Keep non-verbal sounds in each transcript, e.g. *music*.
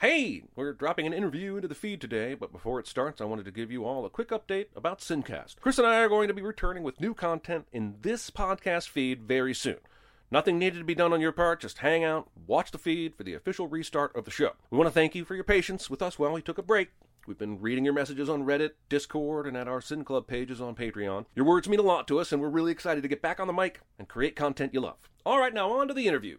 Hey, we're dropping an interview into the feed today, but before it starts, I wanted to give you all a quick update about Sincast. Chris and I are going to be returning with new content in this podcast feed very soon. Nothing needed to be done on your part, just hang out, watch the feed for the official restart of the show. We want to thank you for your patience with us while we took a break. We've been reading your messages on Reddit, Discord, and at our Sin Club pages on Patreon. Your words mean a lot to us, and we're really excited to get back on the mic and create content you love. All right, now on to the interview.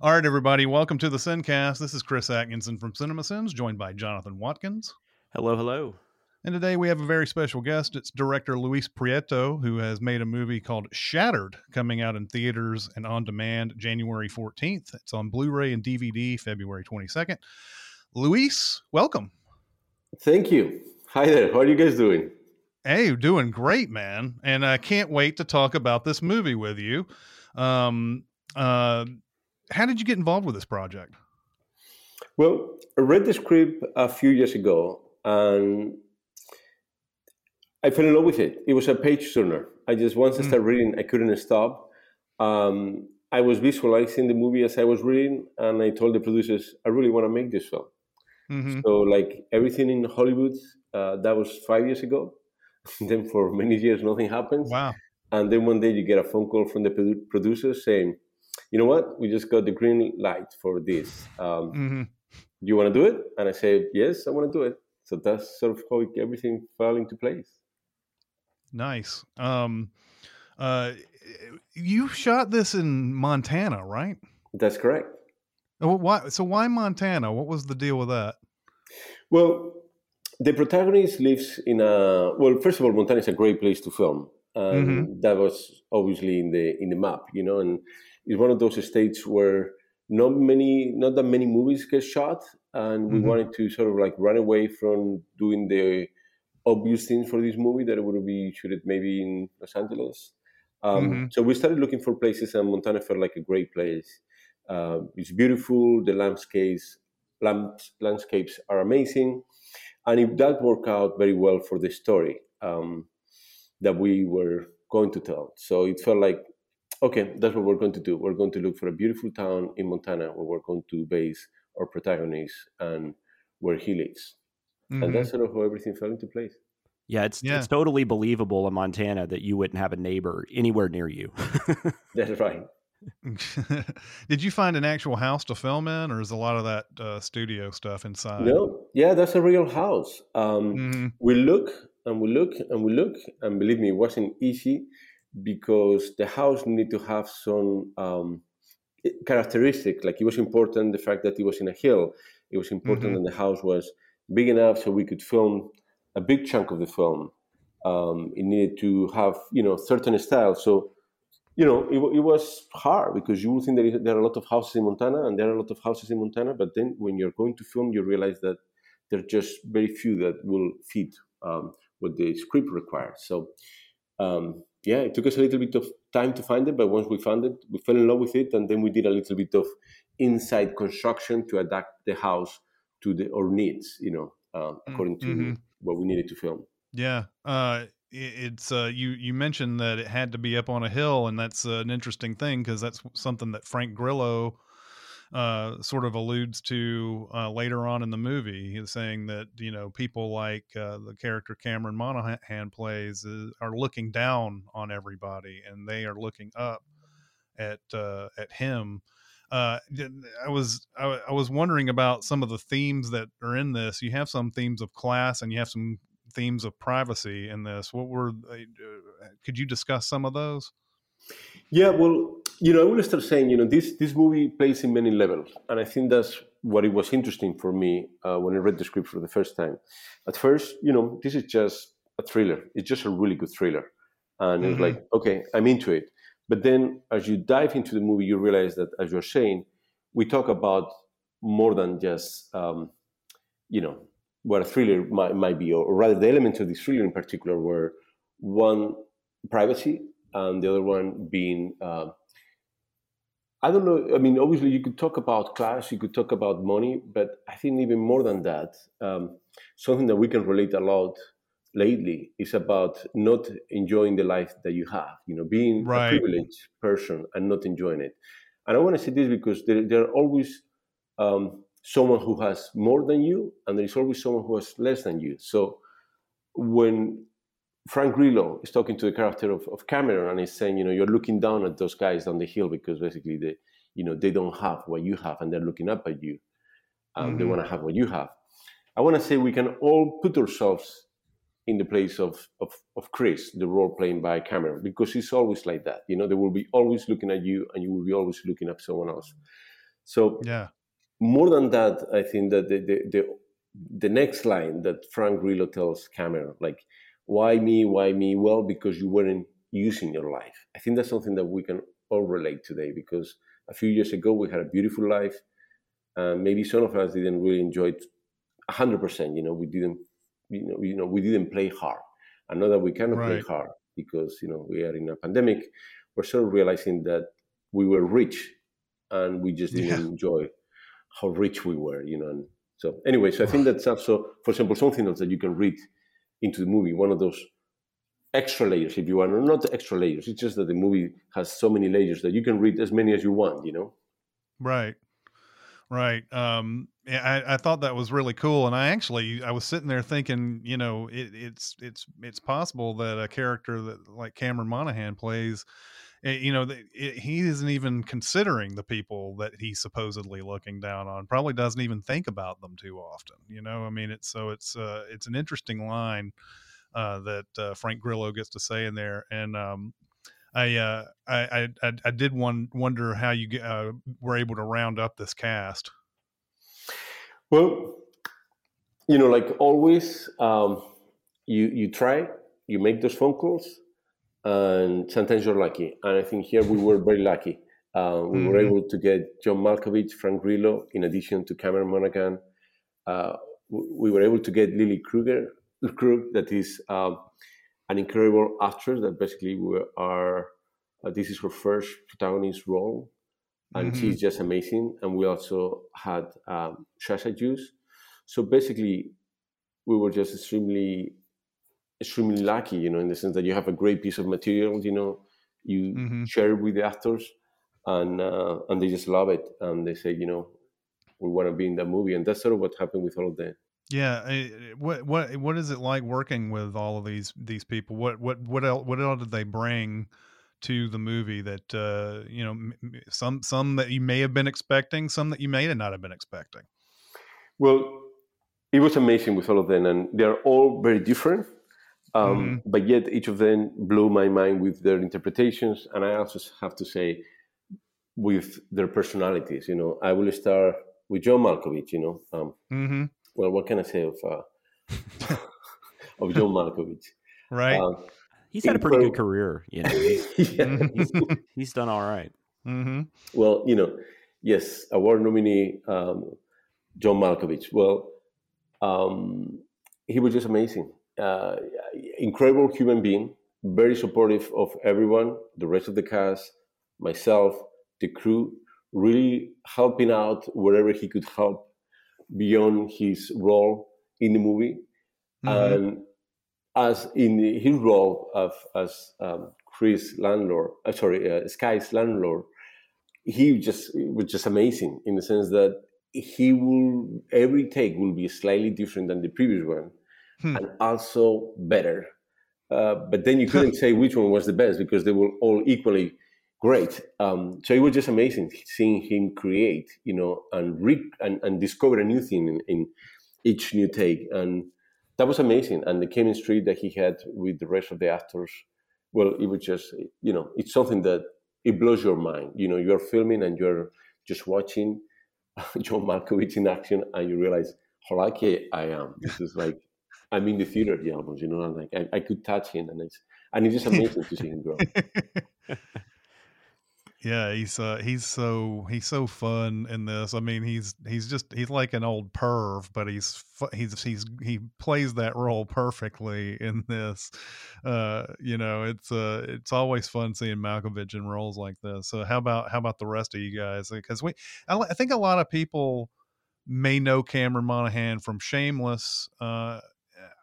All right, everybody, welcome to the Sincast. This is Chris Atkinson from Cinema Sins, joined by Jonathan Watkins. Hello, hello. And today we have a very special guest. It's director Luis Prieto, who has made a movie called Shattered, coming out in theaters and on demand January 14th. It's on Blu ray and DVD February 22nd. Luis, welcome. Thank you. Hi there. How are you guys doing? Hey, doing great, man. And I can't wait to talk about this movie with you. Um, uh, how did you get involved with this project? Well, I read the script a few years ago and I fell in love with it. It was a page turner. I just once I started reading, I couldn't stop. Um, I was visualizing the movie as I was reading, and I told the producers, I really want to make this film. Mm-hmm. So, like everything in Hollywood, uh, that was five years ago. *laughs* then, for many years, nothing happens. Wow. And then one day, you get a phone call from the produ- producers saying, "You know what? We just got the green light for this. Um, Mm-hmm. You want to do it?" And I said, "Yes, I want to do it." So that's sort of how everything fell into place. Nice. Um, uh, you shot this in Montana, right? That's correct. Why? So why Montana? What was the deal with that? Well, the protagonist lives in a well. First of all, Montana is a great place to film, and that was obviously in the in the map, you know. And it's one of those states where not many, not that many movies get shot, and we Mhm. wanted to sort of like run away from doing the obvious things for this movie that would be shoot it maybe in Los Angeles. Um, Mhm. So we started looking for places, and Montana felt like a great place. Uh, it's beautiful. The landscapes lands, landscapes are amazing, and it, that worked out very well for the story um, that we were going to tell. So it felt like, okay, that's what we're going to do. We're going to look for a beautiful town in Montana where we're going to base our protagonist and where he lives, Mhm. and that's sort of how everything fell into place. Yeah, it's Yeah. it's totally believable in Montana that you wouldn't have a neighbor anywhere near you. *laughs* That's right. *laughs* Did you find an actual house to film in, or is a lot of that uh, studio stuff inside? No, yeah, that's a real house. Um, Mhm. we look and we look and we look, and believe me, it wasn't easy because the house needed to have some um, characteristic. Like it was important the fact that it was in a hill. It was important that the house was big enough so we could film a big chunk of the film. Um, it needed to have you know certain style. So you know it, it was hard because you would think there, is, there are a lot of houses in Montana and there are a lot of houses in Montana, but then when you're going to film, you realize that there are just very few that will fit um, what the script requires. So, um, yeah, it took us a little bit of time to find it, but once we found it, we fell in love with it, and then we did a little bit of inside construction to adapt the house to the our needs, you know, um, according to mhm. what we needed to film. Yeah. Uh, it's uh, you. You mentioned that it had to be up on a hill, and that's uh, an interesting thing because that's something that Frank Grillo uh, sort of alludes to uh, later on in the movie. Saying that you know people like uh, the character Cameron Monaghan plays uh, are looking down on everybody, and they are looking up at uh, at him. I was I, I was wondering about some of the themes that are in this. You have some themes of class, and you have some themes of privacy in this. What were could you discuss some of those? Yeah, well, you know, I will start saying, you know, this this movie plays in many levels, and I think that's what it was interesting for me uh, when I read the script for the first time. At first, you know, this is just a thriller. It's just a really good thriller, and it's Mhm. like, okay, I'm into it. But then, as you dive into the movie, you realize that, as you're saying, we talk about more than just um, you know what a thriller might, might be, or rather the elements of the thriller in particular were one privacy and the other one being uh, I don't know. I mean, obviously, you could talk about class, you could talk about money, but I think even more than that, um, something that we can relate a lot lately is about not enjoying the life that you have. You know, being right. a privileged person and not enjoying it. And I want to say this because there, there are always um, someone who has more than you, and there is always someone who has less than you. So when Frank Grillo is talking to the character of, of Cameron and he's saying, you know, you're looking down at those guys down the hill because basically they, you know, they don't have what you have and they're looking up at you. and mm-hmm. They want to have what you have. I want to say we can all put ourselves in the place of, of, of Chris, the role playing by Cameron, because he's always like that. You know, they will be always looking at you and you will be always looking at someone else. So, yeah. More than that, I think that the, the, the, the next line that Frank Grillo tells Cameron, like, why me? Why me? Well, because you weren't using your life. I think that's something that we can all relate today because a few years ago we had a beautiful life. and maybe some of us didn't really enjoy it 100%. You know, we didn't, you know, you know, we didn't play hard. I know that we cannot right. play hard because you know we are in a pandemic. We're sort of realizing that we were rich and we just didn't yeah. enjoy how rich we were. You know, and so anyway, so I think that's also, for example, something else that you can read into the movie, one of those extra layers, if you want, or not extra layers. It's just that the movie has so many layers that you can read as many as you want, you know? Right. Right. Um, I, I thought that was really cool. And I actually, I was sitting there thinking, you know, it, it's, it's, it's possible that a character that like Cameron Monaghan plays, you know, it, he isn't even considering the people that he's supposedly looking down on. Probably doesn't even think about them too often. You know, I mean, it's so it's uh, it's an interesting line uh, that uh, Frank Grillo gets to say in there, and um, I, uh, I, I I did one wonder how you uh, were able to round up this cast. Well, you know, like always, um, you you try, you make those phone calls, and sometimes you're lucky. And I think here we were very lucky. Uh, we mm-hmm. were able to get John Malkovich, Frank Grillo, in addition to Cameron Monaghan. Uh, we were able to get Lily Krueger, Krug, that is um, an incredible actress that basically we are. Uh, this is her first protagonist role, and mm-hmm. she's just amazing. And we also had um, Sasha Luss. So basically, we were just extremely extremely lucky, you know, in the sense that you have a great piece of material, you know, you mm-hmm. share it with the actors, and uh, and they just love it, and they say, you know, we want to be in that movie, and that's sort of what happened with all of them. Yeah, what what what is it like working with all of these these people? What what what else what else did they bring to the movie that uh, you know some some that you may have been expecting, some that you may not have been expecting? Well, it was amazing with all of them, and they're all very different. Um, mm-hmm. But yet, each of them blew my mind with their interpretations, and I also have to say, with their personalities. You know, I will start with John Malkovich. You know, um, mm-hmm. well, what can I say of uh, *laughs* of John Malkovich? Right. Um, he's had a pretty good career. You know, he's, *laughs* yeah. he's, *laughs* he's, done all right. mm-hmm. Well, you know, yes, award nominee um, John Malkovich. Well, um, he was just amazing uh, incredible human being, very supportive of everyone, the rest of the cast, myself, the crew, really helping out wherever he could help beyond his role in the movie. Mm-hmm. And as in his role of as um, Chris landlord, uh, sorry, uh, Sky's landlord, he just was just amazing in the sense that he will every take will be slightly different than the previous one hmm. and also better. Uh, but then you *laughs* couldn't say which one was the best because they were all equally great. Um, so it was just amazing seeing him create, you know, and re- and, and discover a new thing in, in each new take, and that was amazing. And the chemistry that he had with the rest of the actors, well, it was just, you know, it's something that it blows your mind. You know, you're filming and you're just watching *laughs* John Malkovich in action, and you realize how lucky I am. This is like I'm in the theater of the albums, you know, I'm like I, I could touch him and it's and it's just *laughs* amazing to see him grow. Yeah, he's uh he's so he's so fun in this. I mean, he's he's just he's like an old perv, but he's he's he's he plays that role perfectly in this. Uh, you know, it's uh it's always fun seeing Malkovich in roles like this. So how about how about the rest of you guys? Because we I, I think a lot of people may know Cameron Monaghan from Shameless. Uh,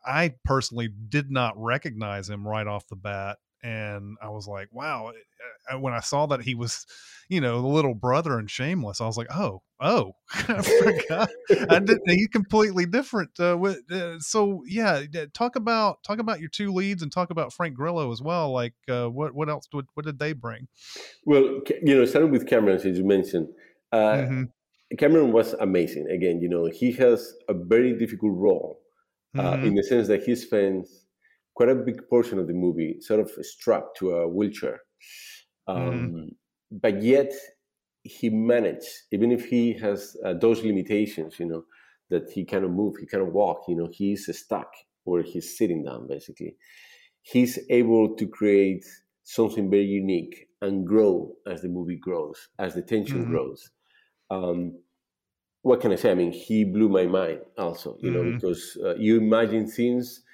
I personally did not recognize him right off the bat and I was like, wow. Eh, eh, when I saw that he was, you know, the little brother and Shameless, I was like, oh, oh, *laughs* I forgot. I didn't. *laughs* He's completely different. Uh, with, uh, so yeah, talk about talk about your two leads and talk about Frank Grillo as well. Like, uh, what what else? What, what did they bring? Well, you know, starting with Cameron, as you mentioned. Uh, mm-hmm. Cameron was amazing. Again, you know, he has a very difficult role uh, mm-hmm. in the sense that he spends quite a big portion of the movie sort of strapped to a wheelchair. Um, mm. But yet he managed, even if he has uh, those limitations, you know, that he cannot move, he cannot walk, you know, he's stuck where he's sitting down, basically. He's able to create something very unique and grow as the movie grows, as the tension mm-hmm. grows. Um, what can I say? I mean, he blew my mind also, you mm-hmm. know, because uh, you imagine things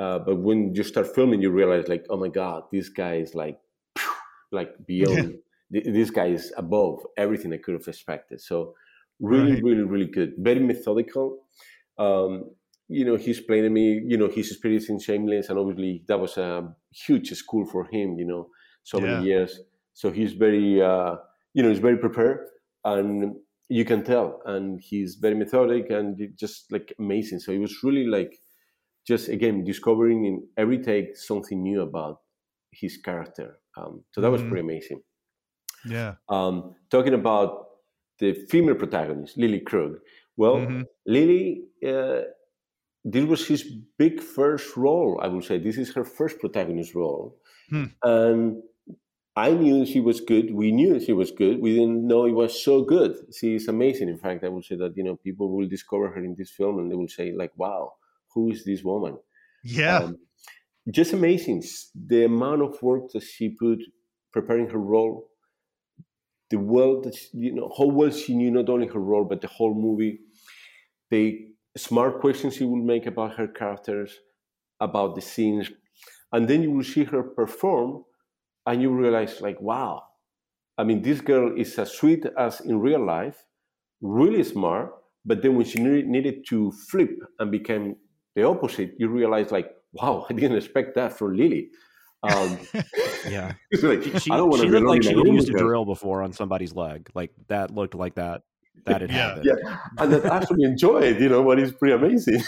uh, but when you start filming, you realize like, oh my god, this guy is like, like beyond. *laughs* this guy is above everything I could have expected. So really, right. really, really good. Very methodical. Um, you know, he's playing to me. You know, his experience in Shameless, and obviously that was a huge school for him. You know, so yeah. many years. So he's very, uh, you know, he's very prepared, and you can tell. And he's very methodic and just like amazing. So it was really like just again discovering in every take something new about his character. Um, so that was mm-hmm. pretty amazing. Yeah. Um, talking about the female protagonist, Lily Krug. Well, mm-hmm. Lily, uh, this was his big first role. I would say this is her first protagonist role, hmm. and I knew she was good. We knew she was good. We didn't know it was so good. She is amazing. In fact, I would say that you know people will discover her in this film and they will say like, "Wow, who is this woman? Yeah. Um, just amazing. The amount of work that she put preparing her role, the well that, she, you know, how well she knew not only her role, but the whole movie, the smart questions she will make about her characters, about the scenes. And then you will see her perform and you realize, like, wow, I mean, this girl is as sweet as in real life, really smart, but then when she needed to flip and became the opposite, you realize like, wow, I didn't expect that from Lily. Um, *laughs* yeah, *laughs* like, she, I don't want to looked like she used a drill before on somebody's leg. Like that looked like that. That had yeah. happened. Yeah, and that actually enjoyed. You know, what is pretty amazing.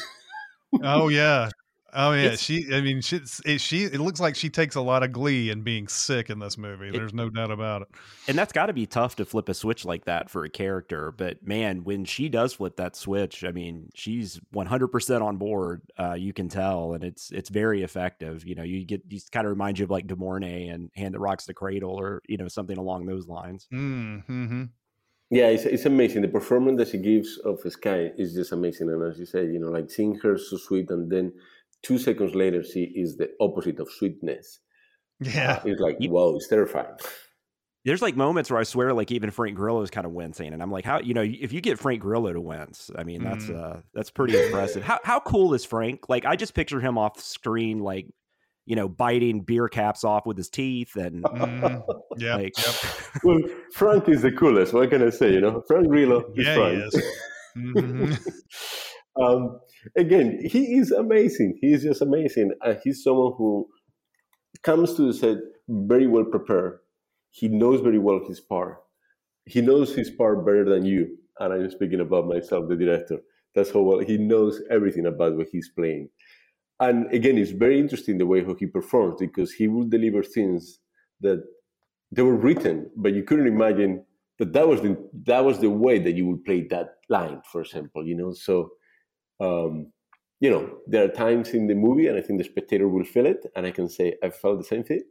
oh yeah, Oh yeah, it's, she. I mean, she. It, she. It looks like she takes a lot of glee in being sick in this movie. There's no doubt about it. And that's got to be tough to flip a switch like that for a character. But man, when she does flip that switch, I mean, she's 100 percent on board. Uh, you can tell, and it's it's very effective. You know, you get these kind of remind you of like De Mornay and Hand That Rocks the Cradle, or you know something along those lines. Mm-hmm. Yeah, it's, it's amazing. The performance that she gives of Sky is just amazing. And as you said, you know, like seeing her so sweet and then two seconds later she is the opposite of sweetness yeah uh, it's like whoa it's terrifying there's like moments where I swear, like even Frank Grillo is kind of wincing, and I'm like, how you know if you get Frank Grillo to wince, I mean that's mm. uh that's pretty impressive. How how cool is Frank? Like I just picture him off screen, like you know, biting beer caps off with his teeth, and *laughs* mm, yeah, like, yep. *laughs* well, Frank is the coolest. What can I say? You know, Frank Grillo is yeah, Frank. He is. Mm-hmm. *laughs* um, again, he is amazing. He is just amazing. And he's someone who comes to the set very well prepared. He knows very well his part. He knows his part better than you. And I'm speaking about myself, the director. That's how well he knows everything about what he's playing. And again, it's very interesting the way how he performs because he will deliver things that they were written, but you couldn't imagine that that was the that was the way that you would play that line, for example. You know, so um, you know, there are times in the movie, and I think the spectator will feel it, and I can say I felt the same thing,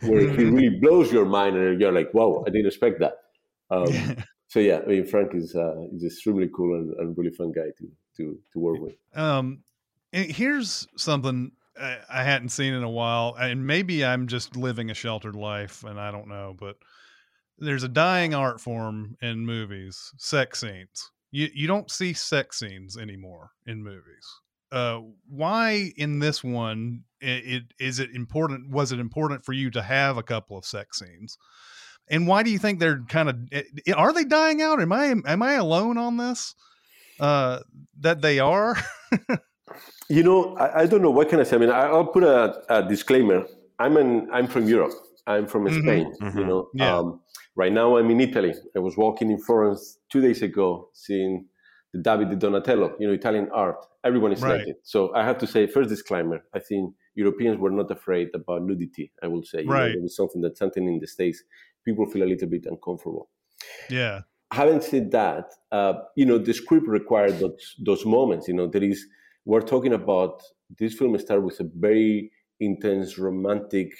where he *laughs* really blows your mind, and you're like, "Wow, I didn't expect that." Um, so yeah, I mean, Frank is uh, is extremely cool and, and really fun guy to to to work with. Um, here's something I hadn't seen in a while, and maybe I'm just living a sheltered life, and I don't know, but there's a dying art form in movies, sex scenes. You you don't see sex scenes anymore in movies. Uh, why in this one it, it is it important? Was it important for you to have a couple of sex scenes? And why do you think they're kind of eh, are they dying out? Am I am I alone on this? Uh, that they are. *laughs* you know, I, I, don't know what can I say. I mean, I'll put a, a disclaimer. I'm an I'm from Europe. I'm from mm-hmm. Spain. Mm-hmm. You know, yeah. um, right now I'm in Italy. I was walking in Florence two days ago, seeing the David Donatello. You know, Italian art. Everyone is right. naked. So I have to say, first disclaimer. I think Europeans were not afraid about nudity. I will say, you right. know, it was something that something in the states people feel a little bit uncomfortable. Yeah. Having said that, uh, you know, the script required those those moments. You know, there is we're talking about this film started with a very intense romantic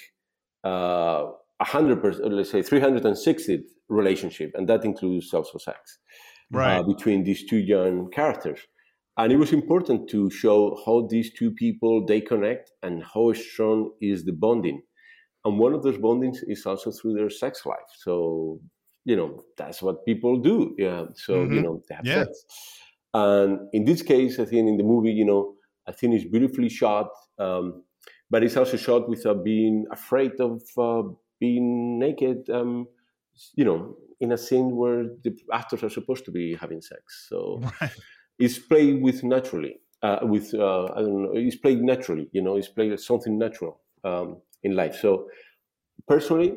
uh, 100% let's say 360 relationship and that includes also sex uh, right. uh, between these two young characters and it was important to show how these two people they connect and how strong is the bonding and one of those bondings is also through their sex life so you know that's what people do yeah so mm-hmm. you know they have yeah. sex and in this case i think in the movie you know i think it's beautifully shot um, but it's also shot without being afraid of uh, being naked um, you know in a scene where the actors are supposed to be having sex so *laughs* right. it's played with naturally uh, with uh, i don't know it's played naturally you know it's played as something natural um, in life so personally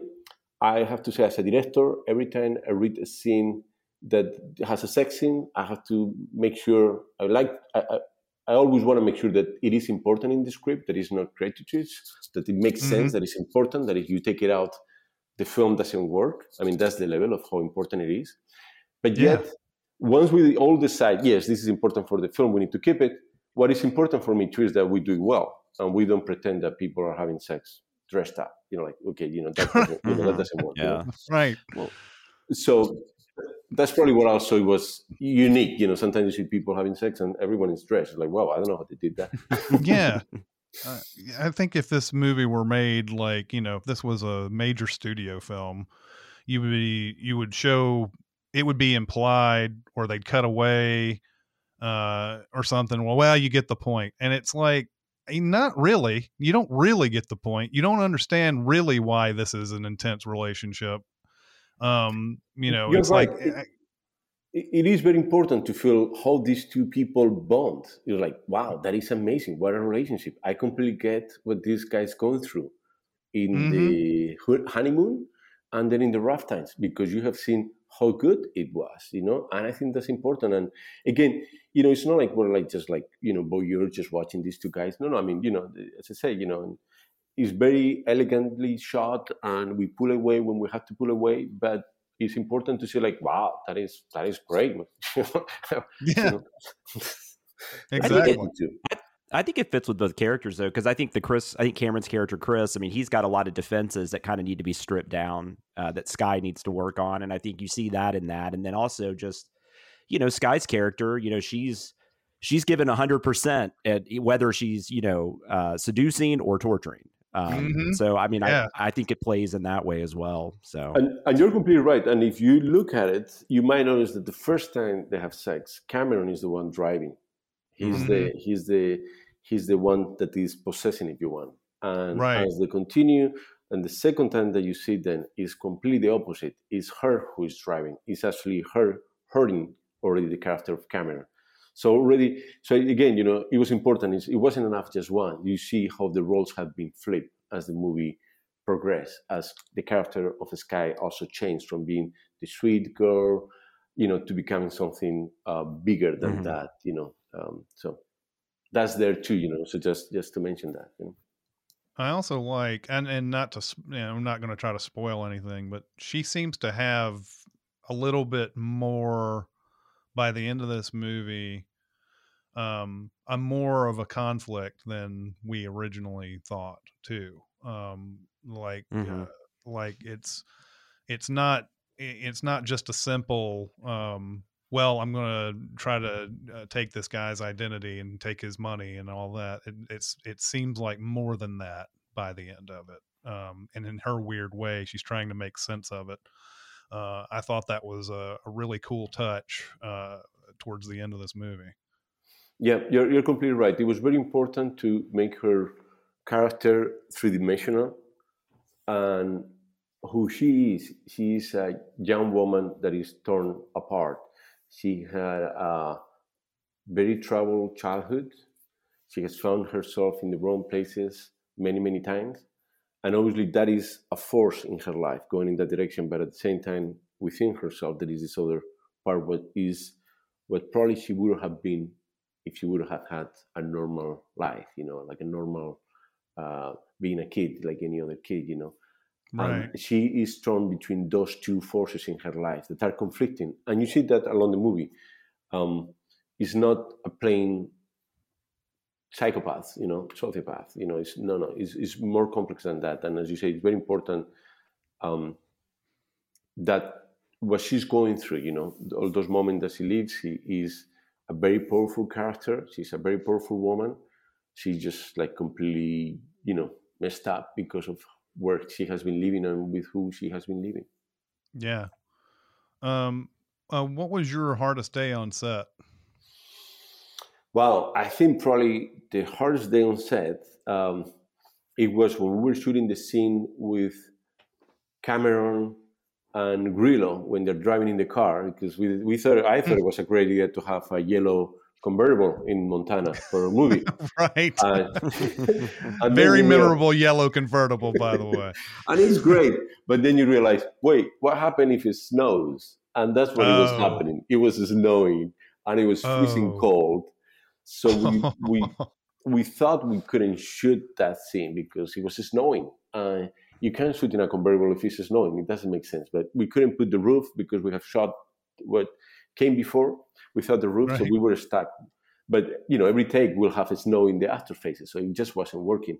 I have to say, as a director, every time I read a scene that has a sex scene, I have to make sure I like. I, I, I always want to make sure that it is important in the script, that it's not gratuitous, that it makes mm-hmm. sense, that it's important, that if you take it out, the film doesn't work. I mean, that's the level of how important it is. But yet, yeah. once we all decide, yes, this is important for the film, we need to keep it. What is important for me too is that we do it well and we don't pretend that people are having sex dressed up. You know, like okay, you know that doesn't, you know, that doesn't work. yeah, you know? right. Well, so that's probably what also was unique. You know, sometimes you see people having sex and everyone is dressed. Like, wow, I don't know how they did that. *laughs* yeah. *laughs* Uh, I think if this movie were made like you know if this was a major studio film, you would be you would show it would be implied or they'd cut away uh, or something. Well, well, you get the point. point, and it's like not really. You don't really get the point. You don't understand really why this is an intense relationship. Um, you know, You're it's right. like it, it is very important to feel how these two people bond. You're like, wow, that is amazing. What a relationship. I completely get what this guy's going through in mm-hmm. the honeymoon and then in the rough times because you have seen how good it was, you know, and I think that's important. And again, you know, it's not like we're like just like you know, boy, you're just watching these two guys. No, no, I mean, you know, as I say, you know, it's very elegantly shot, and we pull away when we have to pull away, but it's important to say like, wow, that is that is great. *laughs* yeah. *laughs* exactly. I think it fits with both characters though, because I think the Chris, I think Cameron's character Chris, I mean, he's got a lot of defenses that kind of need to be stripped down uh, that Sky needs to work on, and I think you see that in that, and then also just, you know, Sky's character, you know, she's she's given hundred percent at whether she's you know uh, seducing or torturing. Um, mm-hmm. So I mean, yeah. I I think it plays in that way as well. So and, and you're completely right. And if you look at it, you might notice that the first time they have sex, Cameron is the one driving He's mm-hmm. the he's the he's the one that is possessing, if you want. And right. as they continue, and the second time that you see them is completely the opposite. It's her who is driving. It's actually her hurting already the character of Cameron. So already, so again, you know, it was important. It wasn't enough just one. You see how the roles have been flipped as the movie progressed, as the character of Sky also changed from being the sweet girl, you know, to becoming something uh, bigger than mm-hmm. that, you know. Um, so that's there too, you know. So just just to mention that. You know. I also like, and and not to, you know, I'm not going to try to spoil anything, but she seems to have a little bit more by the end of this movie, um, a more of a conflict than we originally thought too. Um, like, mm-hmm. uh, like it's, it's not, it's not just a simple, um, well, I'm going to try to uh, take this guy's identity and take his money and all that. It, it's it seems like more than that by the end of it. Um, and in her weird way, she's trying to make sense of it. Uh, I thought that was a, a really cool touch uh, towards the end of this movie. Yeah, you're, you're completely right. It was very important to make her character three dimensional and who she is. She is a young woman that is torn apart. She had a very troubled childhood. She has found herself in the wrong places many, many times. And obviously, that is a force in her life going in that direction. But at the same time, within herself, there is this other part what is what probably she would have been if she would have had a normal life, you know, like a normal uh, being a kid, like any other kid, you know. Right. And she is torn between those two forces in her life that are conflicting. And you see that along the movie. Um, it's not a plain psychopath, you know, sociopath. You know, it's no, no, it's, it's more complex than that. And as you say, it's very important um, that what she's going through, you know, all those moments that she lives, she is a very powerful character. She's a very powerful woman. She's just like completely, you know, messed up because of where she has been living and with who she has been living. Yeah. Um. Uh, what was your hardest day on set? Well, I think probably the hardest day on set um, it was when we were shooting the scene with Cameron and Grillo when they're driving in the car because we, we thought I thought it was a great idea to have a yellow convertible in Montana for a movie. *laughs* right. Uh, *laughs* Very memorable yellow convertible, by the way. *laughs* and it's great. But then you realize, wait, what happened if it snows? And that's what it was Oh. happening. It was snowing and it was freezing Oh. cold. So we we *laughs* we thought we couldn't shoot that scene because it was snowing. Uh, you can't shoot in a convertible if it's snowing. It doesn't make sense. But we couldn't put the roof because we have shot what came before without the roof, so we were stuck. But you know, every take will have snow in the after phases, so it just wasn't working.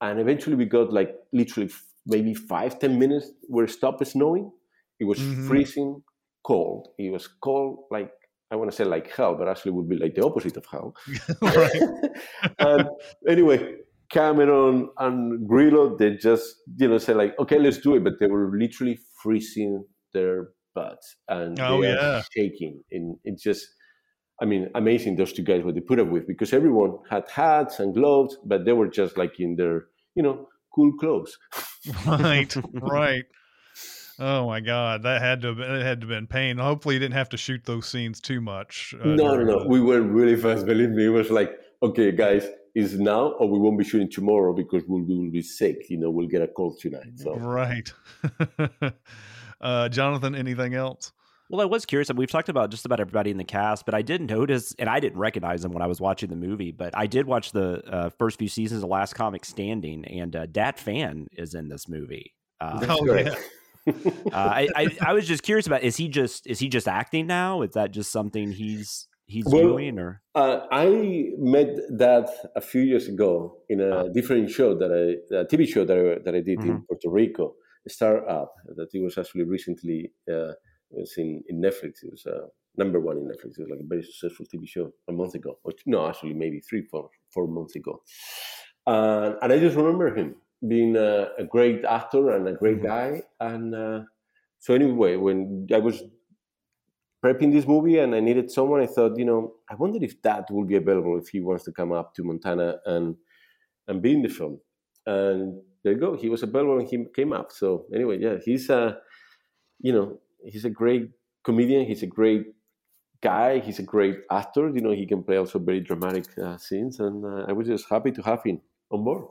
And eventually, we got like literally maybe five ten minutes where it stopped snowing. It was Mhm. freezing cold. It was cold like I want to say like hell, but actually would be like the opposite of hell. *laughs* right. *laughs* and anyway, Cameron and Grillo, they just, you know, say like, okay, let's do it. But they were literally freezing their butts and Oh, they yeah. shaking. And it's just, I mean, amazing those two guys what they put up with because everyone had hats and gloves, but they were just like in their, you know, cool clothes. right. *laughs* Right. Oh my God, that had to have been, it had to have been pain. Hopefully, you didn't have to shoot those scenes too much. uh, no, no, no. the- We were really fast. Believe me, it was like, okay, guys, is now or we won't be shooting tomorrow because we'll, we will be sick. You know, we'll get a cold tonight. So Right. *laughs* uh, Jonathan, anything else? Well, I was curious. and We've talked about just about everybody in the cast, but I did notice, and I didn't recognize them when I was watching the movie. But I did watch the uh, first few seasons of Last Comic Standing, and uh, Dat Phan is in this movie. Uh, Oh, correct. Uh, I, I I was just curious about is he just is he just acting now? Is that just something he's he's Well, doing, or Uh, I met Dat a few years ago in a different show that I, a TV show that I, that I did in Puerto Rico, StartUp, that it was actually recently uh, was in, in Netflix. It was uh, number one in Netflix. It was like a very successful TV show a month ago. Or, no, actually, maybe three, four, four months ago. Uh, and I just remember him being a, a great actor and a great guy. And uh, so, anyway, when I was prepping this movie and I needed someone, I thought, you know, I wonder if Dat will be available if he wants to come up to Montana and and be in the film. And there you go. He was available and he came up. So anyway, yeah, he's a, you know, he's a great comedian. He's a great guy. He's a great actor. You know, he can play also very dramatic uh, scenes. And uh, I was just happy to have him on board.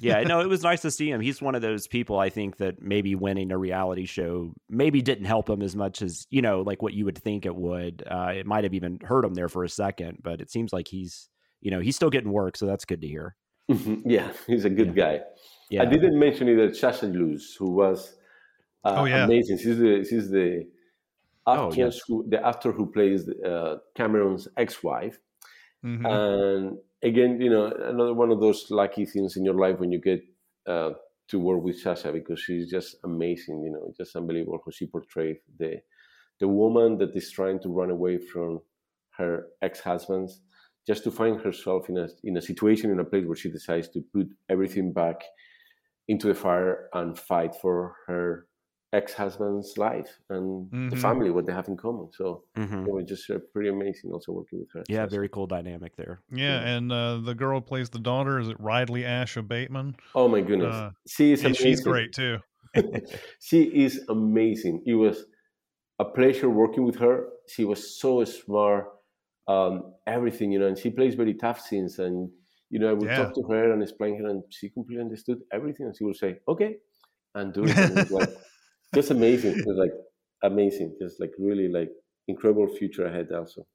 Yeah, no, it was nice to see him. He's one of those people I think that maybe winning a reality show maybe didn't help him as much as you know, like what you would think it would. Uh, it might have even hurt him there for a second, but it seems like he's you know he's still getting work, so that's good to hear. yeah, he's a good guy. Yeah, I didn't mention either Sasha Luss, who was uh, Oh, yeah. amazing. She's the she's the Oh, yes. who the actor who plays uh, Cameron's ex-wife. Mhm. And again, you know, another one of those lucky things in your life when you get uh, to work with Sasha because she's just amazing. You know, just unbelievable how she portrayed the the woman that is trying to run away from her ex-husbands just to find herself in a in a situation in a place where she decides to put everything back into the fire and fight for her ex-husband's life and Mhm. the family, what they have in common. So Mhm. it was just uh, pretty amazing also working with her. Yeah, So- very cool dynamic there. Yeah, and uh, the girl who plays the daughter is it Ridley Asha Bateman? Oh my goodness, Uh, she is amazing. she's great too. *laughs* *laughs* she is amazing. It was a pleasure working with her. She was so smart, um, everything, you know, and she plays very tough scenes. And, you know, I would Yeah. talk to her and explain her, and she completely understood everything. And she would say, okay, and do it. And it *laughs* like, just amazing. It was like amazing. Just like really like incredible future ahead also.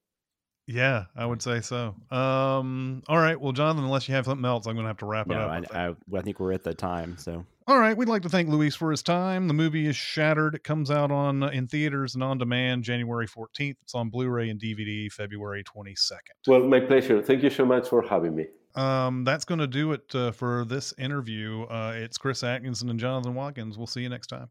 Yeah, I would say so. Um, all right. Well, Jonathan, unless you have something else, I'm going to have to wrap it No, up. I, I think. I, I think we're at the time. So All right, we'd like to thank Luis for his time. The movie is Shattered. It comes out on in theaters and on demand January 14th. It's on Blu-ray and DVD February 22nd. Well, my pleasure. Thank you so much for having me. Um, that's going to do it uh, for this interview. Uh, it's Chris Atkinson and Jonathan Watkins. We'll see you next time.